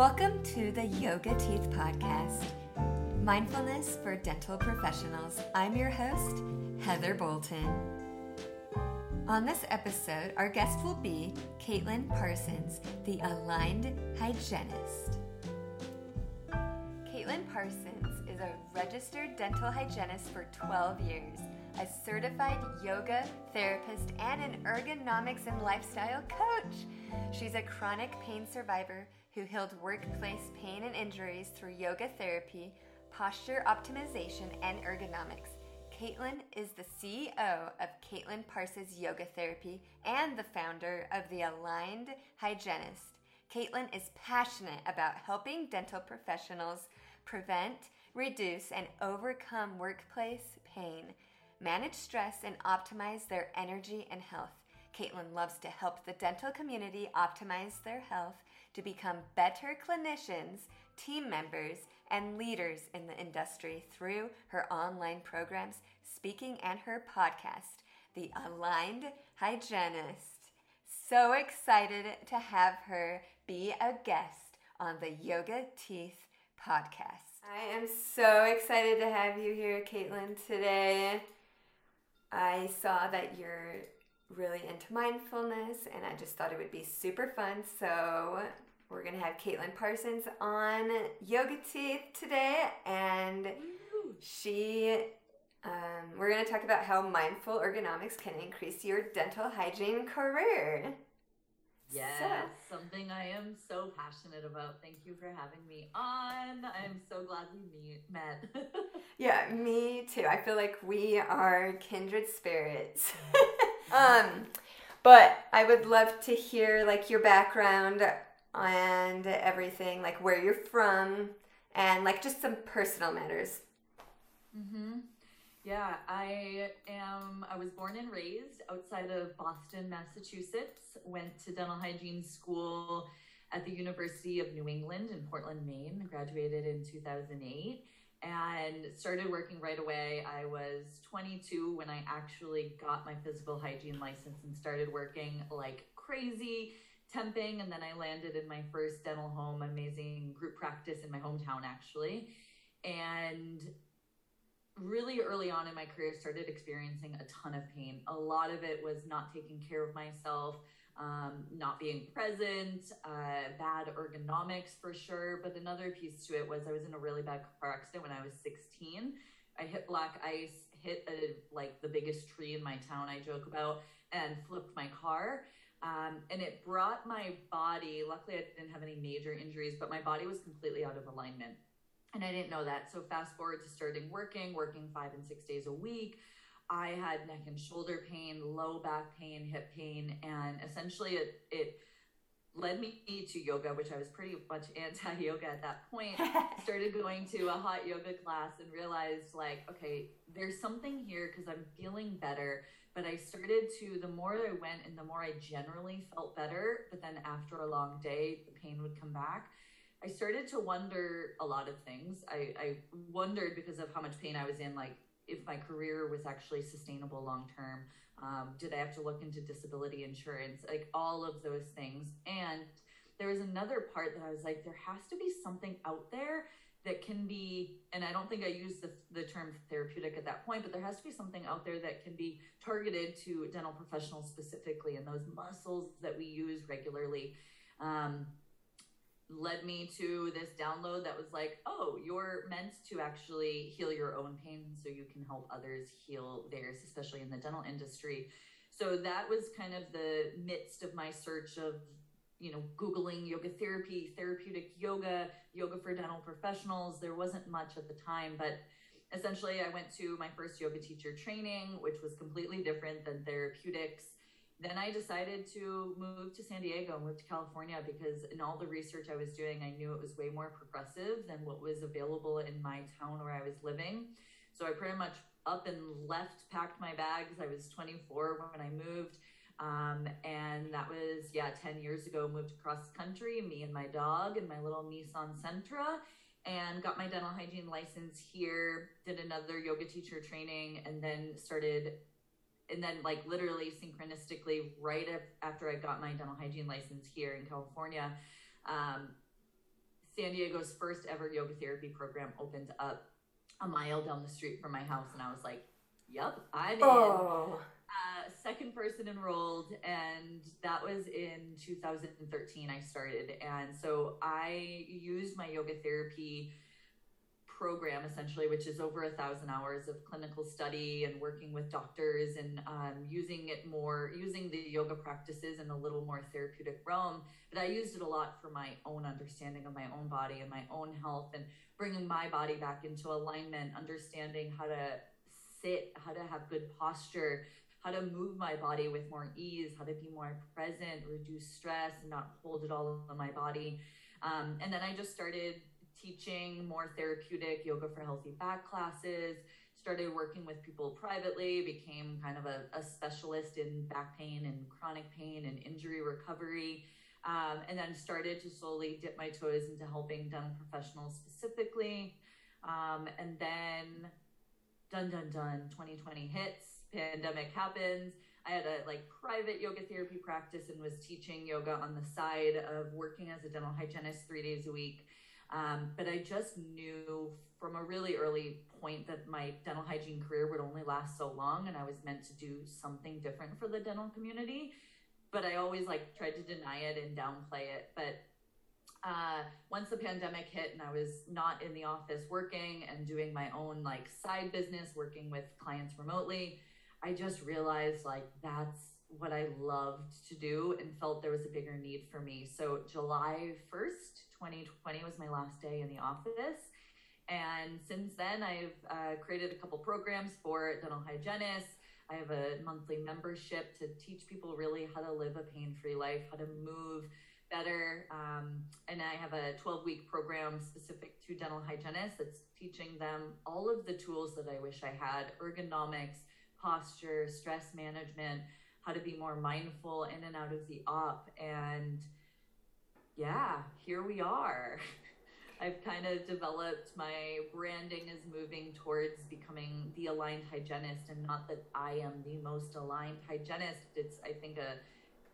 Welcome to the Yoga Teeth Podcast, mindfulness for dental professionals. I'm your host, Heather Bolton. On this episode, our guest will be Caitlin Parsons, the aligned hygienist. Caitlin Parsons is a registered dental hygienist for 12 years, a certified yoga therapist, and an ergonomics and lifestyle coach. She's a chronic pain survivor who healed workplace pain and injuries through yoga therapy, posture optimization, and ergonomics. Caitlin is the CEO of Caitlin Parsons Yoga Therapy and the founder of The Aligned Hygienist. Caitlin is passionate about helping dental professionals prevent, reduce, and overcome workplace pain, manage stress, and optimize their energy and health. Caitlin loves to help the dental community optimize their health to become better clinicians, team members, and leaders in the industry through her online programs, speaking, and her podcast, The Aligned Hygienist. So excited to have her be a guest on the Yoga Teeth podcast. I am so excited to have you here, Caitlin, today. I saw that you're really into mindfulness, and I just thought it would be super fun. So we're gonna have Caitlin Parsons on Yoga Teeth today, and she. Um, we're going to talk about how mindful ergonomics can increase your dental hygiene career. Yes, so. something I am so passionate about. Thank you for having me on. I'm so glad we meet, met. yeah, me too. I feel like we are kindred spirits. um, but I would love to hear like your background and everything, like where you're from, and like just some personal matters. Mm-hmm. Yeah, I am. I was born and raised outside of Boston, Massachusetts. Went to dental hygiene school at the University of New England in Portland, Maine. Graduated in 2008 and started working right away. I was 22 when I actually got my physical hygiene license and started working like crazy temping and then I landed in my first dental home, amazing group practice in my hometown actually. And really early on in my career started experiencing a ton of pain. A lot of it was not taking care of myself, um, not being present, uh, bad ergonomics for sure. But another piece to it was I was in a really bad car accident when I was 16. I hit black ice, hit a, like the biggest tree in my town I joke about, and flipped my car. Um, and it brought my body, luckily, I didn't have any major injuries, but my body was completely out of alignment. And I didn't know that. So, fast forward to starting working, working five and six days a week. I had neck and shoulder pain, low back pain, hip pain, and essentially it, it led me to yoga, which I was pretty much anti yoga at that point. Started going to a hot yoga class and realized, like, okay, there's something here because I'm feeling better but I started to, the more I went and the more I generally felt better, but then after a long day, the pain would come back. I started to wonder a lot of things. I, I wondered because of how much pain I was in, like if my career was actually sustainable long term. Um, did I have to look into disability insurance? Like all of those things. And there was another part that I was like, there has to be something out there that can be and i don't think i used the, the term therapeutic at that point but there has to be something out there that can be targeted to dental professionals specifically and those muscles that we use regularly. Um, led me to this download that was like oh you're meant to actually heal your own pain so you can help others heal theirs especially in the dental industry. So that was kind of the midst of my search of you know, Googling yoga therapy, therapeutic yoga, yoga for dental professionals. There wasn't much at the time, but essentially I went to my first yoga teacher training, which was completely different than therapeutics. Then I decided to move to San Diego, move to California because in all the research I was doing, I knew it was way more progressive than what was available in my town where I was living. So I pretty much up and left, packed my bags. I was 24 when I moved um, and that was, yeah, 10 years ago, moved across country, me and my dog and my little Nissan Sentra, and got my dental hygiene license here, did another yoga teacher training, and then started, and then like literally synchronistically, right after I got my dental hygiene license here in California, um, San Diego's first ever yoga therapy program opened up a mile down the street from my house, and I was like, "Yep, I'm in." Oh, Uh, second person enrolled, and that was in 2013. I started, and so I used my yoga therapy program essentially, which is over a thousand hours of clinical study and working with doctors and um, using it more, using the yoga practices in a little more therapeutic realm. But I used it a lot for my own understanding of my own body and my own health and bringing my body back into alignment, understanding how to sit, how to have good posture, how to move my body with more ease, how to be more present, reduce stress, and not hold it all on my body. Um, and then I just started teaching more therapeutic yoga for healthy back classes, started working with people privately, became kind of a, a specialist in back pain and chronic pain and injury recovery. Um, and then started to slowly dip my toes into helping dental professionals specifically. Um, and then, dun dun dun, 2020 hits, pandemic happens. I had a like private yoga therapy practice and was teaching yoga on the side of working as a dental hygienist three days a week. Um, but I just knew from a really early point that my dental hygiene career would only last so long, and I was meant to do something different for the dental community. But I always like tried to deny it and downplay it. But uh, once the pandemic hit and I was not in the office working and doing my own like side business, working with clients remotely, I just realized like that's what I loved to do and felt there was a bigger need for me. So July 1st, 2020 was my last day in the office. And since then, I've uh, created a couple programs for dental hygienists. I have a monthly membership to teach people really how to live a pain free life, how to move better. Um, and I have a 12 week program specific to dental hygienists that's teaching them all of the tools that I wish I had ergonomics, posture, stress management, how to be more mindful in and out of the op. And yeah, here we are. I've kind of developed my branding is moving towards becoming the aligned hygienist and not that I am the most aligned hygienist. It's, I think, a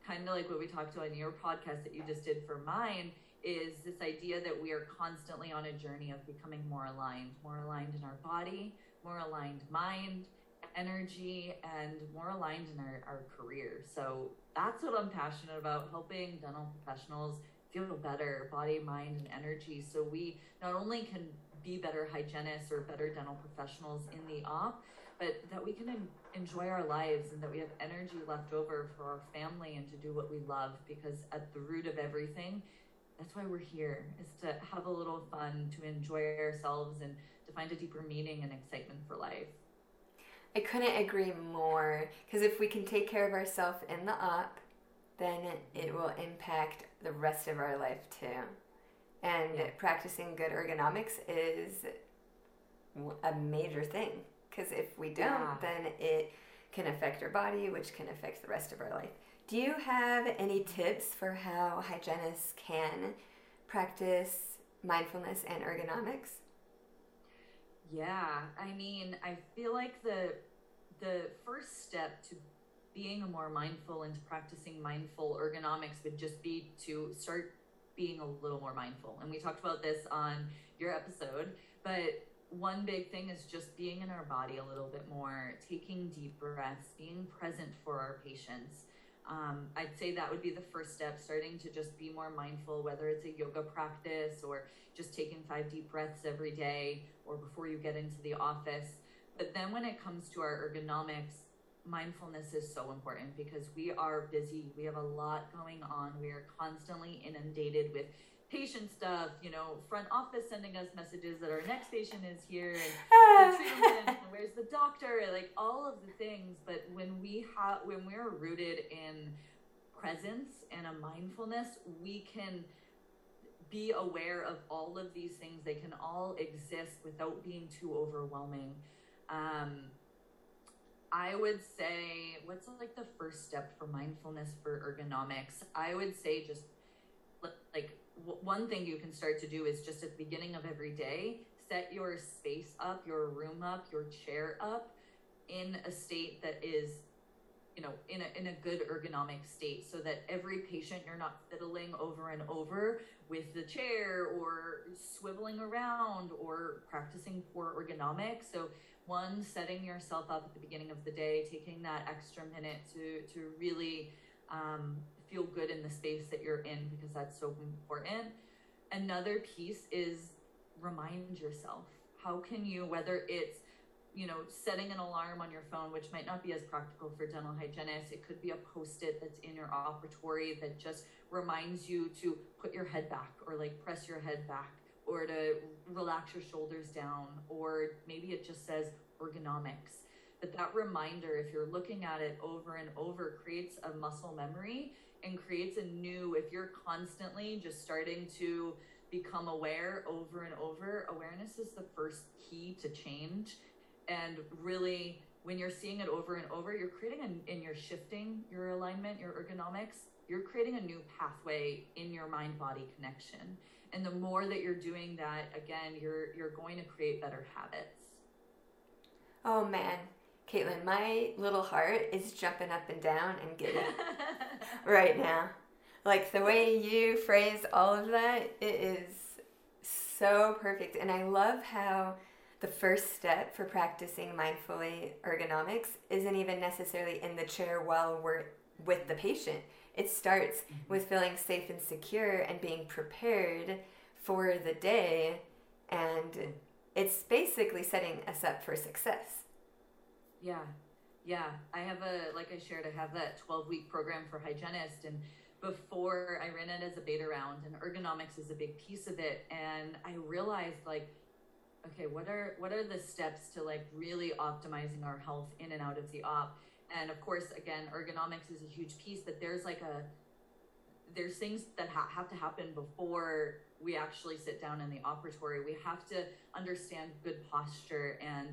kind of like what we talked about in your podcast that you just did for mine is this idea that we are constantly on a journey of becoming more aligned, more aligned in our body, more aligned mind, energy, and more aligned in our, our career. So that's what I'm passionate about helping dental professionals feel better body, mind, and energy. So we not only can be better hygienists or better dental professionals in the op, but that we can enjoy our lives and that we have energy left over for our family and to do what we love. Because at the root of everything, that's why we're here, is to have a little fun, to enjoy ourselves, and to find a deeper meaning and excitement for life. I couldn't agree more. Because if we can take care of ourselves in the op, then it will impact the rest of our life too. And Yeah. practicing good ergonomics is a major thing. Because if we don't, Yeah. then it can affect our body, which can affect the rest of our life. Do you have any tips for how hygienists can practice mindfulness and ergonomics? Yeah, I mean, I feel like the the first step to being a more mindful and to practicing mindful ergonomics would just be to start being a little more mindful. And we talked about this on your episode, but one big thing is just being in our body a little bit more, taking deep breaths, being present for our patients. Um, I'd say that would be the first step, starting to just be more mindful, whether it's a yoga practice or just taking five deep breaths every day or before you get into the office. But then when it comes to our ergonomics, mindfulness is so important because we are busy. We have a lot going on. We are constantly inundated with patient stuff, you know, front office sending us messages that our next patient is here and the treatment and where's the doctor like all of the things. But when we have when we're rooted in presence and a mindfulness we can be aware of all of these things. They can all exist without being too overwhelming. Um, i would say what's like the first step for mindfulness for ergonomics? I would say just li- like one thing you can start to do is just at the beginning of every day set your space up your room up your chair up in a state that is you know in a, in a good ergonomic state so that every patient you're not fiddling over and over with the chair or swiveling around or practicing poor ergonomics. So one setting yourself up at the beginning of the day taking that extra minute to to really um, feel good in the space that you're in because that's so important. Another piece is remind yourself. How can you whether it's you know setting an alarm on your phone which might not be as practical for dental hygienists it could be a post-it that's in your operatory that just reminds you to put your head back or like press your head back or to relax your shoulders down or maybe it just says ergonomics. But that reminder if you're looking at it over and over creates a muscle memory and creates a new if you're constantly just starting to become aware over and over awareness is the first key to change. And really when you're seeing it over and over you're creating a, and you're shifting your alignment your ergonomics you're creating a new pathway in your mind body connection. And the more that you're doing that again you're you're going to create better habits. Oh man. Caitlin my little heart is jumping up and down and giddy right now like the way you phrase all of that it is so perfect and i love how the first step for practicing mindfully ergonomics isn't even necessarily in the chair while we're with the patient. It starts mm-hmm. with feeling safe and secure and being prepared for the day, and it's basically setting us up for success. Yeah, yeah. I have a, like I shared, I have that 12 week program for hygienists, and before I ran it as a beta round, and ergonomics is a big piece of it. And I realized, like, okay, what are what are the steps to like really optimizing our health in and out of the op? And of course, again, ergonomics is a huge piece, but there's like a there's things that ha- have to happen before we actually sit down in the operatory. We have to understand good posture and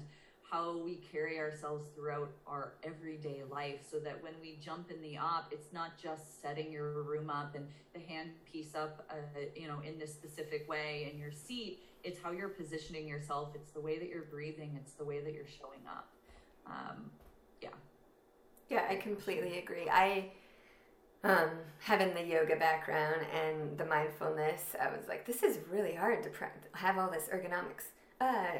how we carry ourselves throughout our everyday life so that when we jump in the op it's not just setting your room up and the hand piece up uh, you know in this specific way in your seat. It's how you're positioning yourself. It's the way that you're breathing. It's the way that you're showing up. Um, yeah. Yeah i completely agree. I um, having the yoga background and the mindfulness i was like this is really hard to have all this ergonomics. Uh,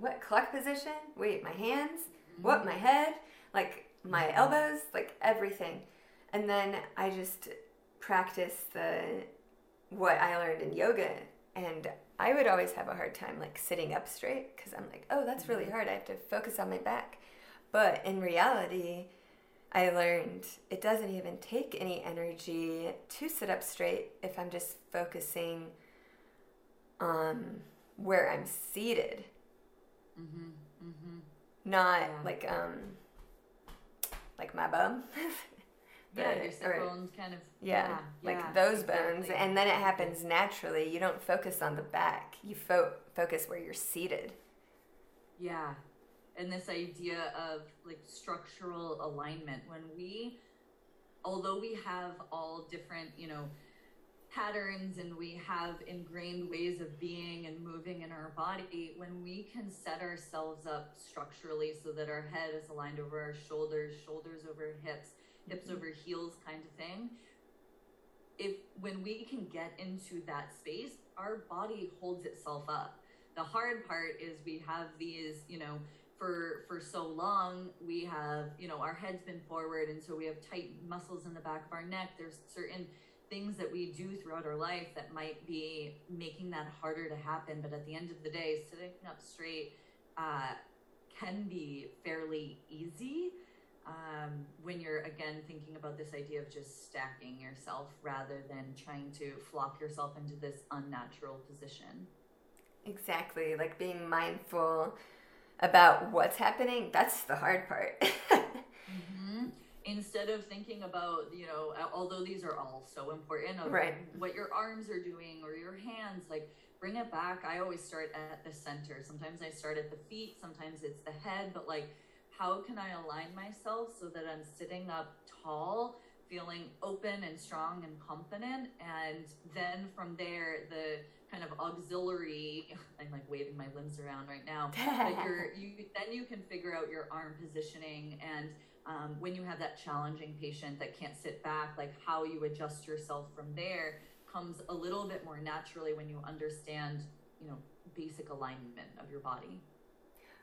what clock position wait my hands mm-hmm. what my head like my mm-hmm. elbows like everything and then i just practiced the what i learned in yoga and I would always have a hard time like sitting up straight because I'm like, oh, that's really mm-hmm. hard. I have to focus on my back. But in reality, I learned it doesn't even take any energy to sit up straight if I'm just focusing on where I'm seated. Mm-hmm. Mm-hmm. Not yeah. like um like my bum. the, yeah, your or, bones kind of. Yeah, yeah like yeah, those exactly. bones, and then it happens naturally. You don't focus on the back. You fo- focus where you're seated. Yeah, and this idea of like structural alignment when we, although we have all different, you know patterns and we have ingrained ways of being and moving in our body, when we can set ourselves up structurally so that our head is aligned over our shoulders, shoulders over hips, hips mm-hmm. over heels kind of thing if when we can get into that space our body holds itself up. The hard part is we have these you know for for so long we have you know our head's been forward and so we have tight muscles in the back of our neck. There's certain things that we do throughout our life that might be making that harder to happen but at the end of the day sitting up straight uh, can be fairly easy um, when you're again thinking about this idea of just stacking yourself rather than trying to flop yourself into this unnatural position. Exactly, like being mindful about what's happening. That's the hard part. Instead of thinking about, you know, although these are all so important, of right. what your arms are doing or your hands, like bring it back. I always start at the center. Sometimes I start at the feet, sometimes it's the head, but like how can I align myself so that I'm sitting up tall, feeling open and strong and confident? And then from there, the kind of auxiliary i'm like waving my limbs around right now but you're you then you can figure out your arm positioning and um, when you have that challenging patient that can't sit back, like how you adjust yourself from there comes a little bit more naturally when you understand, you know, basic alignment of your body.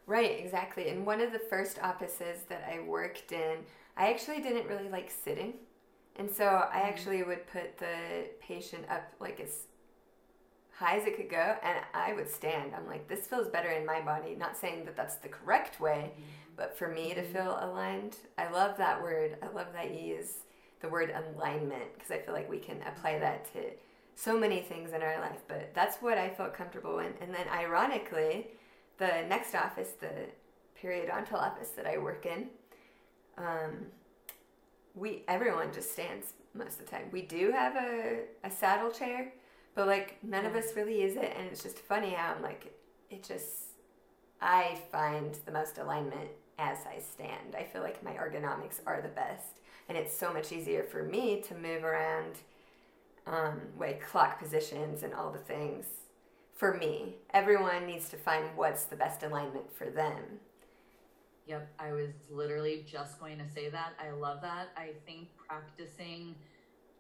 Right, exactly. And one of the first offices that I worked in, I actually didn't really like sitting. And so I mm-hmm. actually would put the patient up like as high as it could go and I would stand. I'm like, this feels better in my body. Not saying that that's the correct way, mm-hmm. but for me to mm-hmm. feel aligned, I love that word. I love that you use the word alignment because I feel like we can apply that to so many things in our life. But that's what I felt comfortable in. And then ironically, the next office, the periodontal office that I work in, um, we everyone just stands most of the time. We do have a, a saddle chair, but like none of us really use it, and it's just funny how I'm like it just I find the most alignment as I stand. I feel like my ergonomics are the best, and it's so much easier for me to move around, um, like clock positions and all the things for me. Everyone needs to find what's the best alignment for them. Yep, I was literally just going to say that. I love that. I think practicing,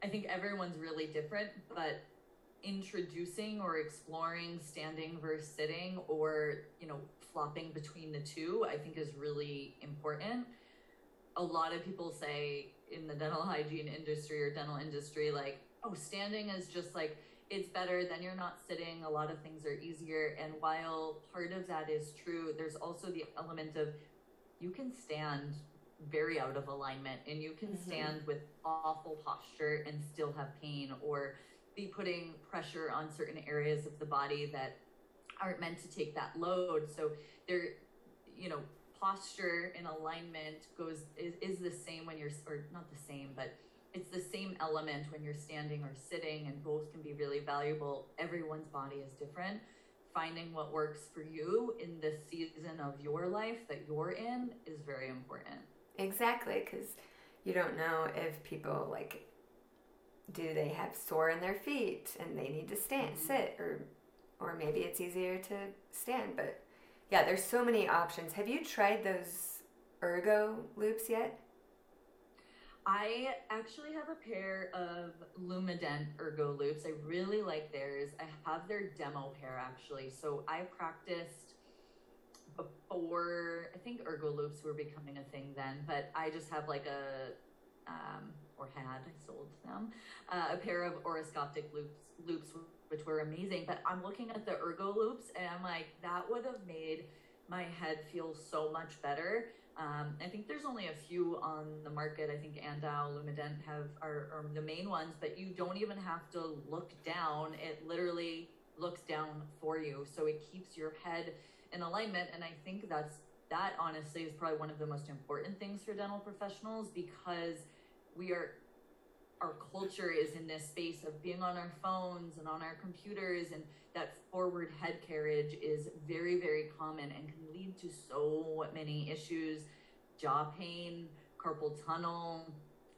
I think everyone's really different, but introducing or exploring standing versus sitting or, you know, flopping between the two, I think is really important. A lot of people say in the dental hygiene industry or dental industry, like, oh, standing is just like it's better then you're not sitting a lot of things are easier and while part of that is true there's also the element of you can stand very out of alignment and you can mm-hmm. stand with awful posture and still have pain or be putting pressure on certain areas of the body that aren't meant to take that load. So there you know posture and alignment goes is, is the same when you're or not the same but it's the same element when you're standing or sitting and both can be really valuable. Everyone's body is different. Finding what works for you in this season of your life that you're in is very important. Exactly because you don't know if people like do they have sore in their feet and they need to stand mm-hmm. sit or or maybe it's easier to stand but yeah there's so many options have you tried those ergo loupes yet I actually have a pair of Lumadent Ergo loupes. I really like theirs. I have their demo pair actually. So I practiced before, I think Ergo loupes were becoming a thing then, but I just have like a, um, or had, sold them, uh, a pair of Orascoptic loupes, loupes, which were amazing. But I'm looking at the Ergo loupes and I'm like, that would have made my head feel so much better um, I think there's only a few on the market. I think andal Lumadent have are, are the main ones, but you don't even have to look down. It literally looks down for you, so it keeps your head in alignment. And I think that's that honestly is probably one of the most important things for dental professionals because we are our culture is in this space of being on our phones and on our computers and that forward head carriage is very very common and can lead to so many issues. Jaw pain carpal tunnel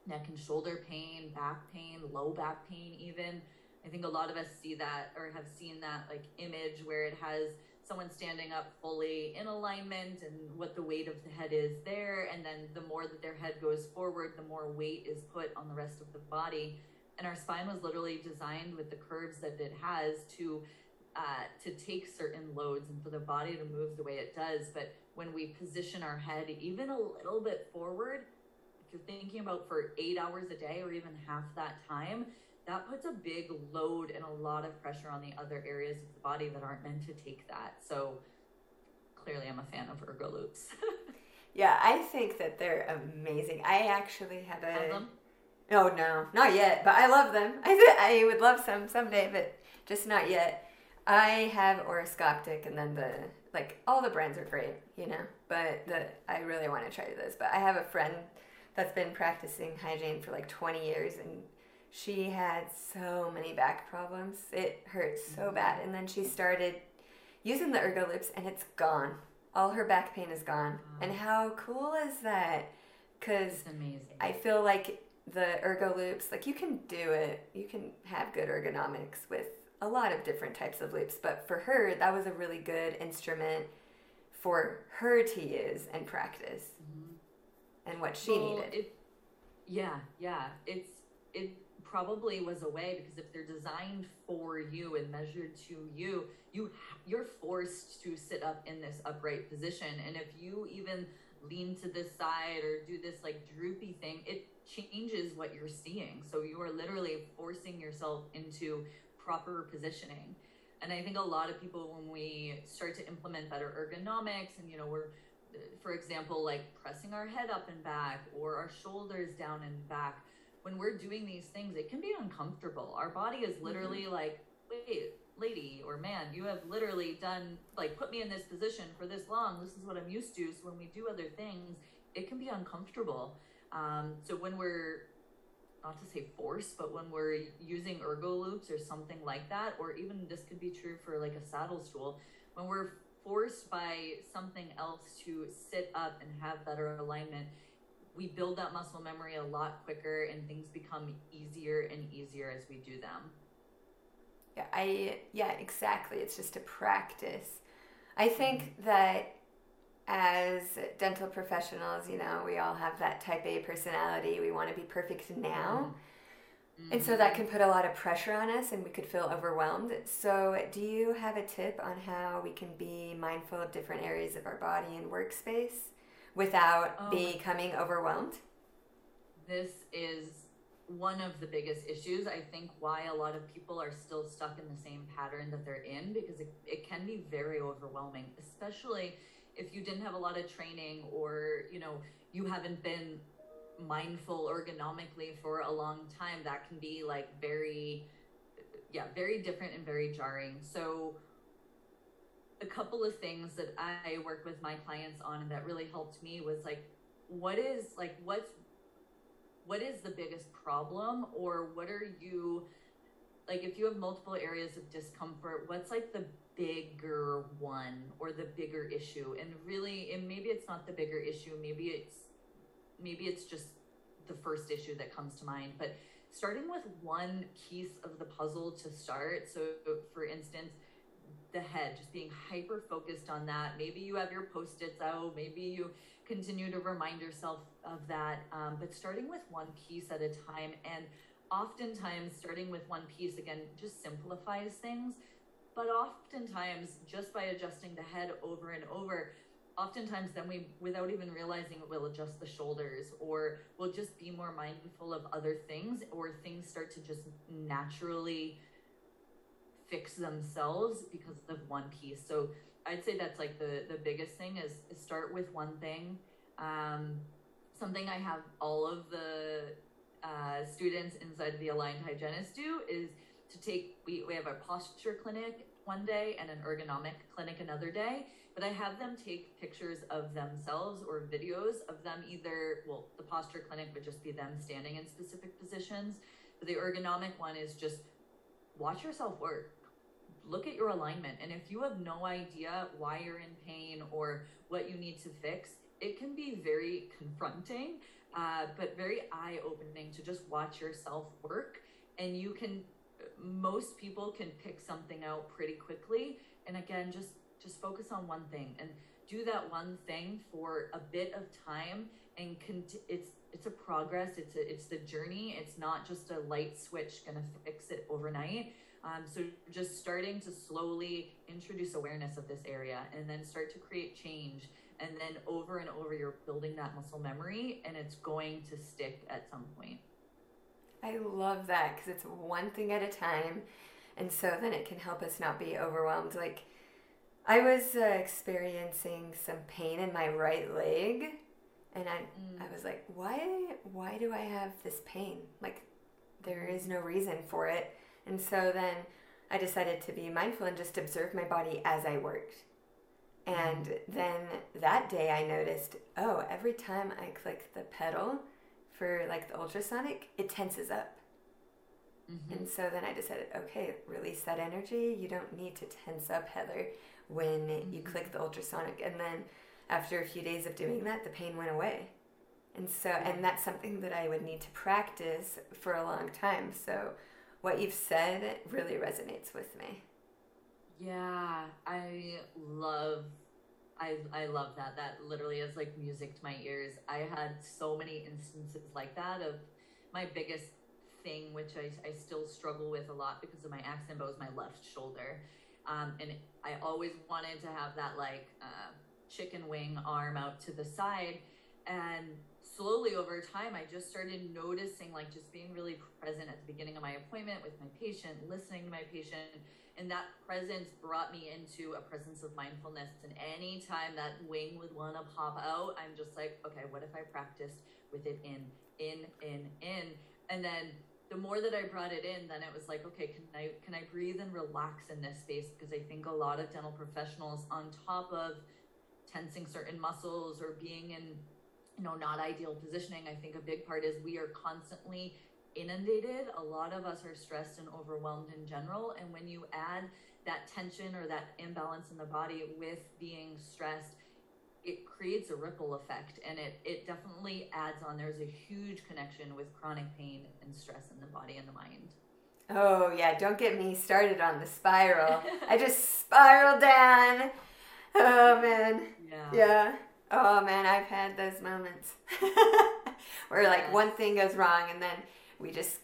neck and shoulder pain back pain low back pain even. I think a lot of us see that or have seen that like image where it has someone standing up fully in alignment and what the weight of the head is there. And then the more that their head goes forward, the more weight is put on the rest of the body. And our spine was literally designed with the curves that it has to uh, to take certain loads and for the body to move the way it does. But when we position our head even a little bit forward, if you're thinking about for eight hours a day or even half that time, that puts a big load and a lot of pressure on the other areas of the body that aren't meant to take that. So clearly, I'm a fan of ergo loupes. yeah, I think that they're amazing. I actually have a. Have them? Oh no, not yet. But I love them. I th- I would love some someday, but just not yet. I have Orascoptic, and then the like all the brands are great, you know. But the I really want to try this. But I have a friend that's been practicing hygiene for like 20 years, and she had so many back problems. It hurt so mm-hmm. bad. And then she started using the ergo loupes and it's gone. All her back pain is gone. Wow. And how cool is that? Because I feel like the ergo loupes, like you can do it, you can have good ergonomics with a lot of different types of loupes. But for her, that was a really good instrument for her to use and practice. Mm-hmm. and what she well, needed. It, yeah, yeah. It's it probably was a way because if they're designed for you and measured to you, you you're forced to sit up in this upright position. And if you even lean to this side or do this like droopy thing, it changes what you're seeing. So you are literally forcing yourself into proper positioning. And I think a lot of people, when we start to implement better ergonomics, and you know, we're, for example, like pressing our head up and back or our shoulders down and back, when we're doing these things, it can be uncomfortable. Our body is literally mm-hmm. like, wait, lady or man, you have literally done, like, put me in this position for this long. This is what I'm used to. So when we do other things, it can be uncomfortable. Um, so when we're not to say force, but when we're using ergo loupes or something like that, or even this could be true for like a saddle stool, when we're forced by something else to sit up and have better alignment, we build that muscle memory a lot quicker and things become easier and easier as we do them. Yeah, I yeah, exactly. It's just a practice. I think mm-hmm. that as dental professionals, you know, we all have that type A personality. We want to be perfect now. Mm-hmm. And so that can put a lot of pressure on us and we could feel overwhelmed. So, do you have a tip on how we can be mindful of different areas of our body and workspace without oh. becoming overwhelmed? This is one of the biggest issues. I think why a lot of people are still stuck in the same pattern that they're in because it, it can be very overwhelming, especially if you didn't have a lot of training or you know you haven't been mindful ergonomically for a long time that can be like very yeah very different and very jarring so a couple of things that i work with my clients on and that really helped me was like what is like what's what is the biggest problem? Or what are you like if you have multiple areas of discomfort what's like the bigger one or the bigger issue? And really and maybe it's not the bigger issue maybe it's maybe it's just the first issue that comes to mind. But starting with one piece of the puzzle to start so for instance the head just being hyper focused on that. Maybe you have your post-its out maybe you continue to remind yourself of that um, but starting with one piece at a time and oftentimes starting with one piece again just simplifies things but oftentimes, just by adjusting the head over and over, oftentimes then we, without even realizing it, we'll adjust the shoulders or we'll just be more mindful of other things or things start to just naturally fix themselves because of one piece. So I'd say that's like the, the biggest thing is, is start with one thing. Um, something I have all of the uh, students inside the Aligned Hygienist do is to take, we, we have our posture clinic one day and an ergonomic clinic another day. But I have them take pictures of themselves or videos of them either, well, the posture clinic would just be them standing in specific positions. But the ergonomic one is just watch yourself work. Look at your alignment. And if you have no idea why you're in pain or what you need to fix, it can be very confronting, uh, but very eye opening to just watch yourself work. And you can most people can pick something out pretty quickly and again just just focus on one thing and do that one thing for a bit of time and cont- it's it's a progress it's a, it's the journey it's not just a light switch gonna fix it overnight um, so just starting to slowly introduce awareness of this area and then start to create change and then over and over you're building that muscle memory and it's going to stick at some point I love that because it's one thing at a time. And so then it can help us not be overwhelmed. Like, I was uh, experiencing some pain in my right leg, and I, mm. I was like, why, why do I have this pain? Like, there is no reason for it. And so then I decided to be mindful and just observe my body as I worked. And mm. then that day I noticed, oh, every time I click the pedal, for like the ultrasonic, it tenses up. Mm-hmm. And so then I decided, okay, release that energy. You don't need to tense up, Heather, when mm-hmm. you click the ultrasonic. And then after a few days of doing that, the pain went away. And so, and that's something that I would need to practice for a long time. So, what you've said really resonates with me. Yeah, I love I, I love that. That literally is like music to my ears. I had so many instances like that of my biggest thing, which I, I still struggle with a lot because of my accent, but was my left shoulder. Um, and I always wanted to have that like uh, chicken wing arm out to the side. And slowly over time, I just started noticing, like, just being really present at the beginning of my appointment with my patient, listening to my patient. And that presence brought me into a presence of mindfulness. And anytime that wing would want to pop out, I'm just like, okay, what if I practiced with it in, in, in, in? And then the more that I brought it in, then it was like, okay, can I can I breathe and relax in this space? Because I think a lot of dental professionals, on top of tensing certain muscles or being in, you know, not ideal positioning, I think a big part is we are constantly inundated. A lot of us are stressed and overwhelmed in general, and when you add that tension or that imbalance in the body with being stressed it creates a ripple effect and it, it definitely adds on. There's a huge connection with chronic pain and stress in the body and the mind. Oh, yeah, don't get me started on the spiral. I just spiral down. Oh, man. Yeah. Yeah. Oh, man, I've had those moments where like yes. one thing goes wrong and then we just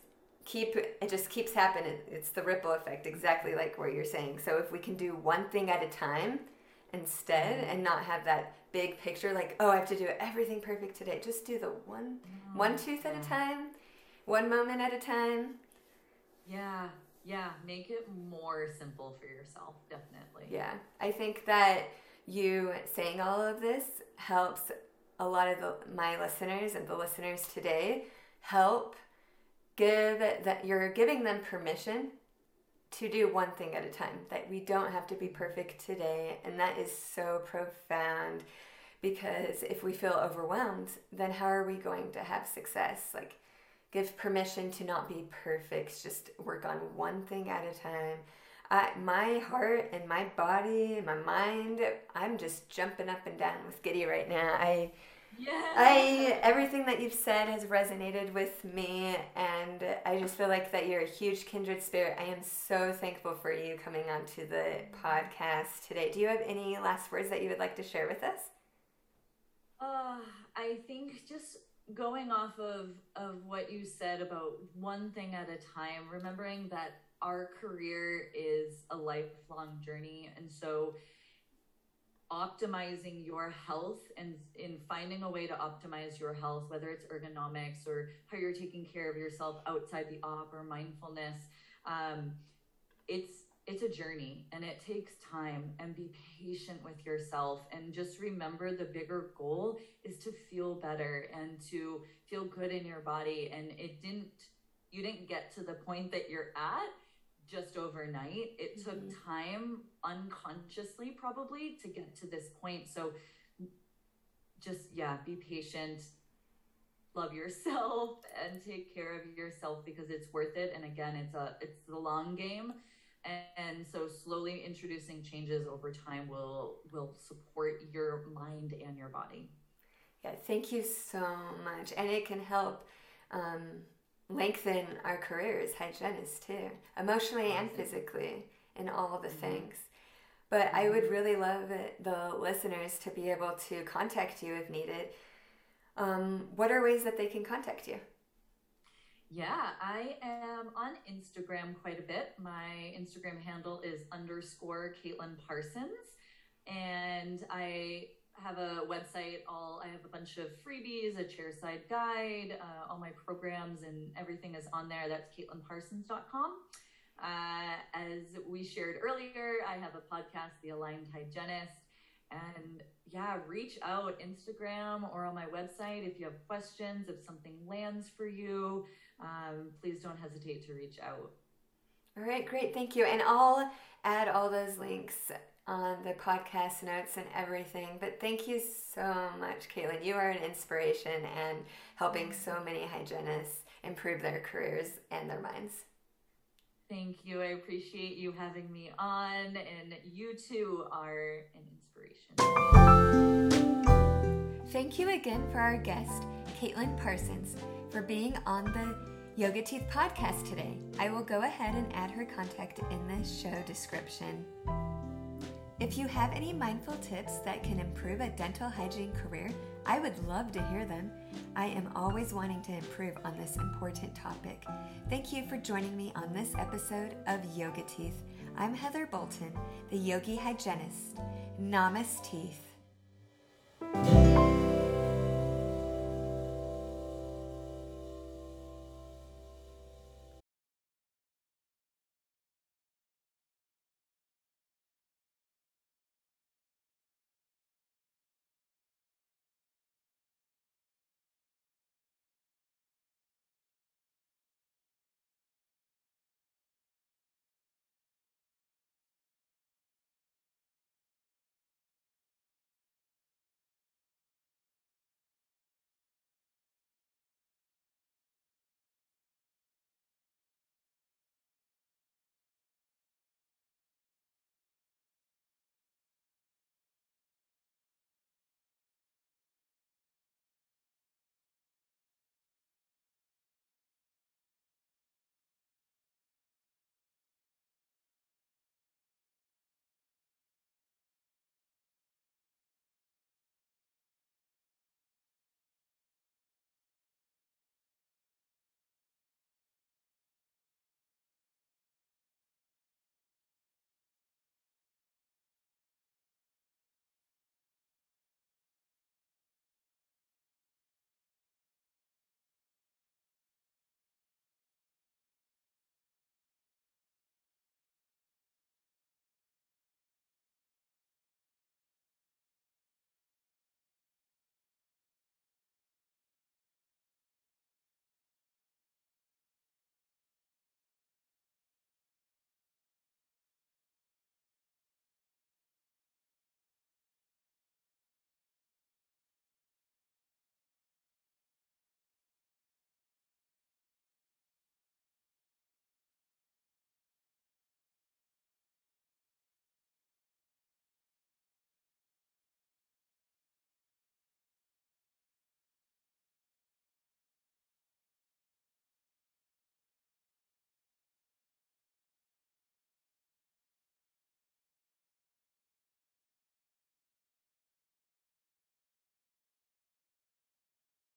keep it just keeps happening. It's the ripple effect, exactly like what you're saying. So if we can do one thing at a time instead mm-hmm. and not have that big picture like oh i have to do everything perfect today just do the one mm, one tooth at a time one moment at a time yeah yeah make it more simple for yourself definitely yeah i think that you saying all of this helps a lot of the, my listeners and the listeners today help give that you're giving them permission to do one thing at a time that we don't have to be perfect today and that is so profound because if we feel overwhelmed, then how are we going to have success? Like, give permission to not be perfect, just work on one thing at a time. I, my heart and my body and my mind, I'm just jumping up and down with Giddy right now. I, yeah. I everything that you've said has resonated with me, and I just feel like that you're a huge kindred spirit. I am so thankful for you coming onto the podcast today. Do you have any last words that you would like to share with us? Uh, I think just going off of of what you said about one thing at a time, remembering that our career is a lifelong journey, and so optimizing your health and in finding a way to optimize your health whether it's ergonomics or how you're taking care of yourself outside the op or mindfulness um, it's it's a journey and it takes time and be patient with yourself and just remember the bigger goal is to feel better and to feel good in your body. And it didn't you didn't get to the point that you're at just overnight. It mm-hmm. took time unconsciously probably to get to this point. So just yeah be patient love yourself and take care of yourself because it's worth it. And again it's a it's the long game. And so slowly introducing changes over time will will support your mind and your body. Yeah thank you so much. And it can help um, lengthen our careers hygienists too emotionally and physically in all the mm-hmm. things but i would mm-hmm. really love it, the listeners to be able to contact you if needed um, what are ways that they can contact you yeah, I am on Instagram quite a bit. My Instagram handle is underscore Caitlin Parsons. And I have a website. All I have a bunch of freebies, a chairside guide, uh, all my programs and everything is on there. That's CaitlinParsons.com. Uh, as we shared earlier, I have a podcast, The Aligned Hygienist. And yeah, reach out Instagram or on my website if you have questions, if something lands for you um, please don't hesitate to reach out. All right, great. Thank you. And I'll add all those links on the podcast notes and everything. But thank you so much, Caitlin. You are an inspiration and helping so many hygienists improve their careers and their minds. Thank you. I appreciate you having me on, and you too are an inspiration. Thank you again for our guest, Caitlin Parsons for being on the Yoga Teeth podcast today. I will go ahead and add her contact in the show description. If you have any mindful tips that can improve a dental hygiene career, I would love to hear them. I am always wanting to improve on this important topic. Thank you for joining me on this episode of Yoga Teeth. I'm Heather Bolton, the Yogi Hygienist. Namaste. Teeth.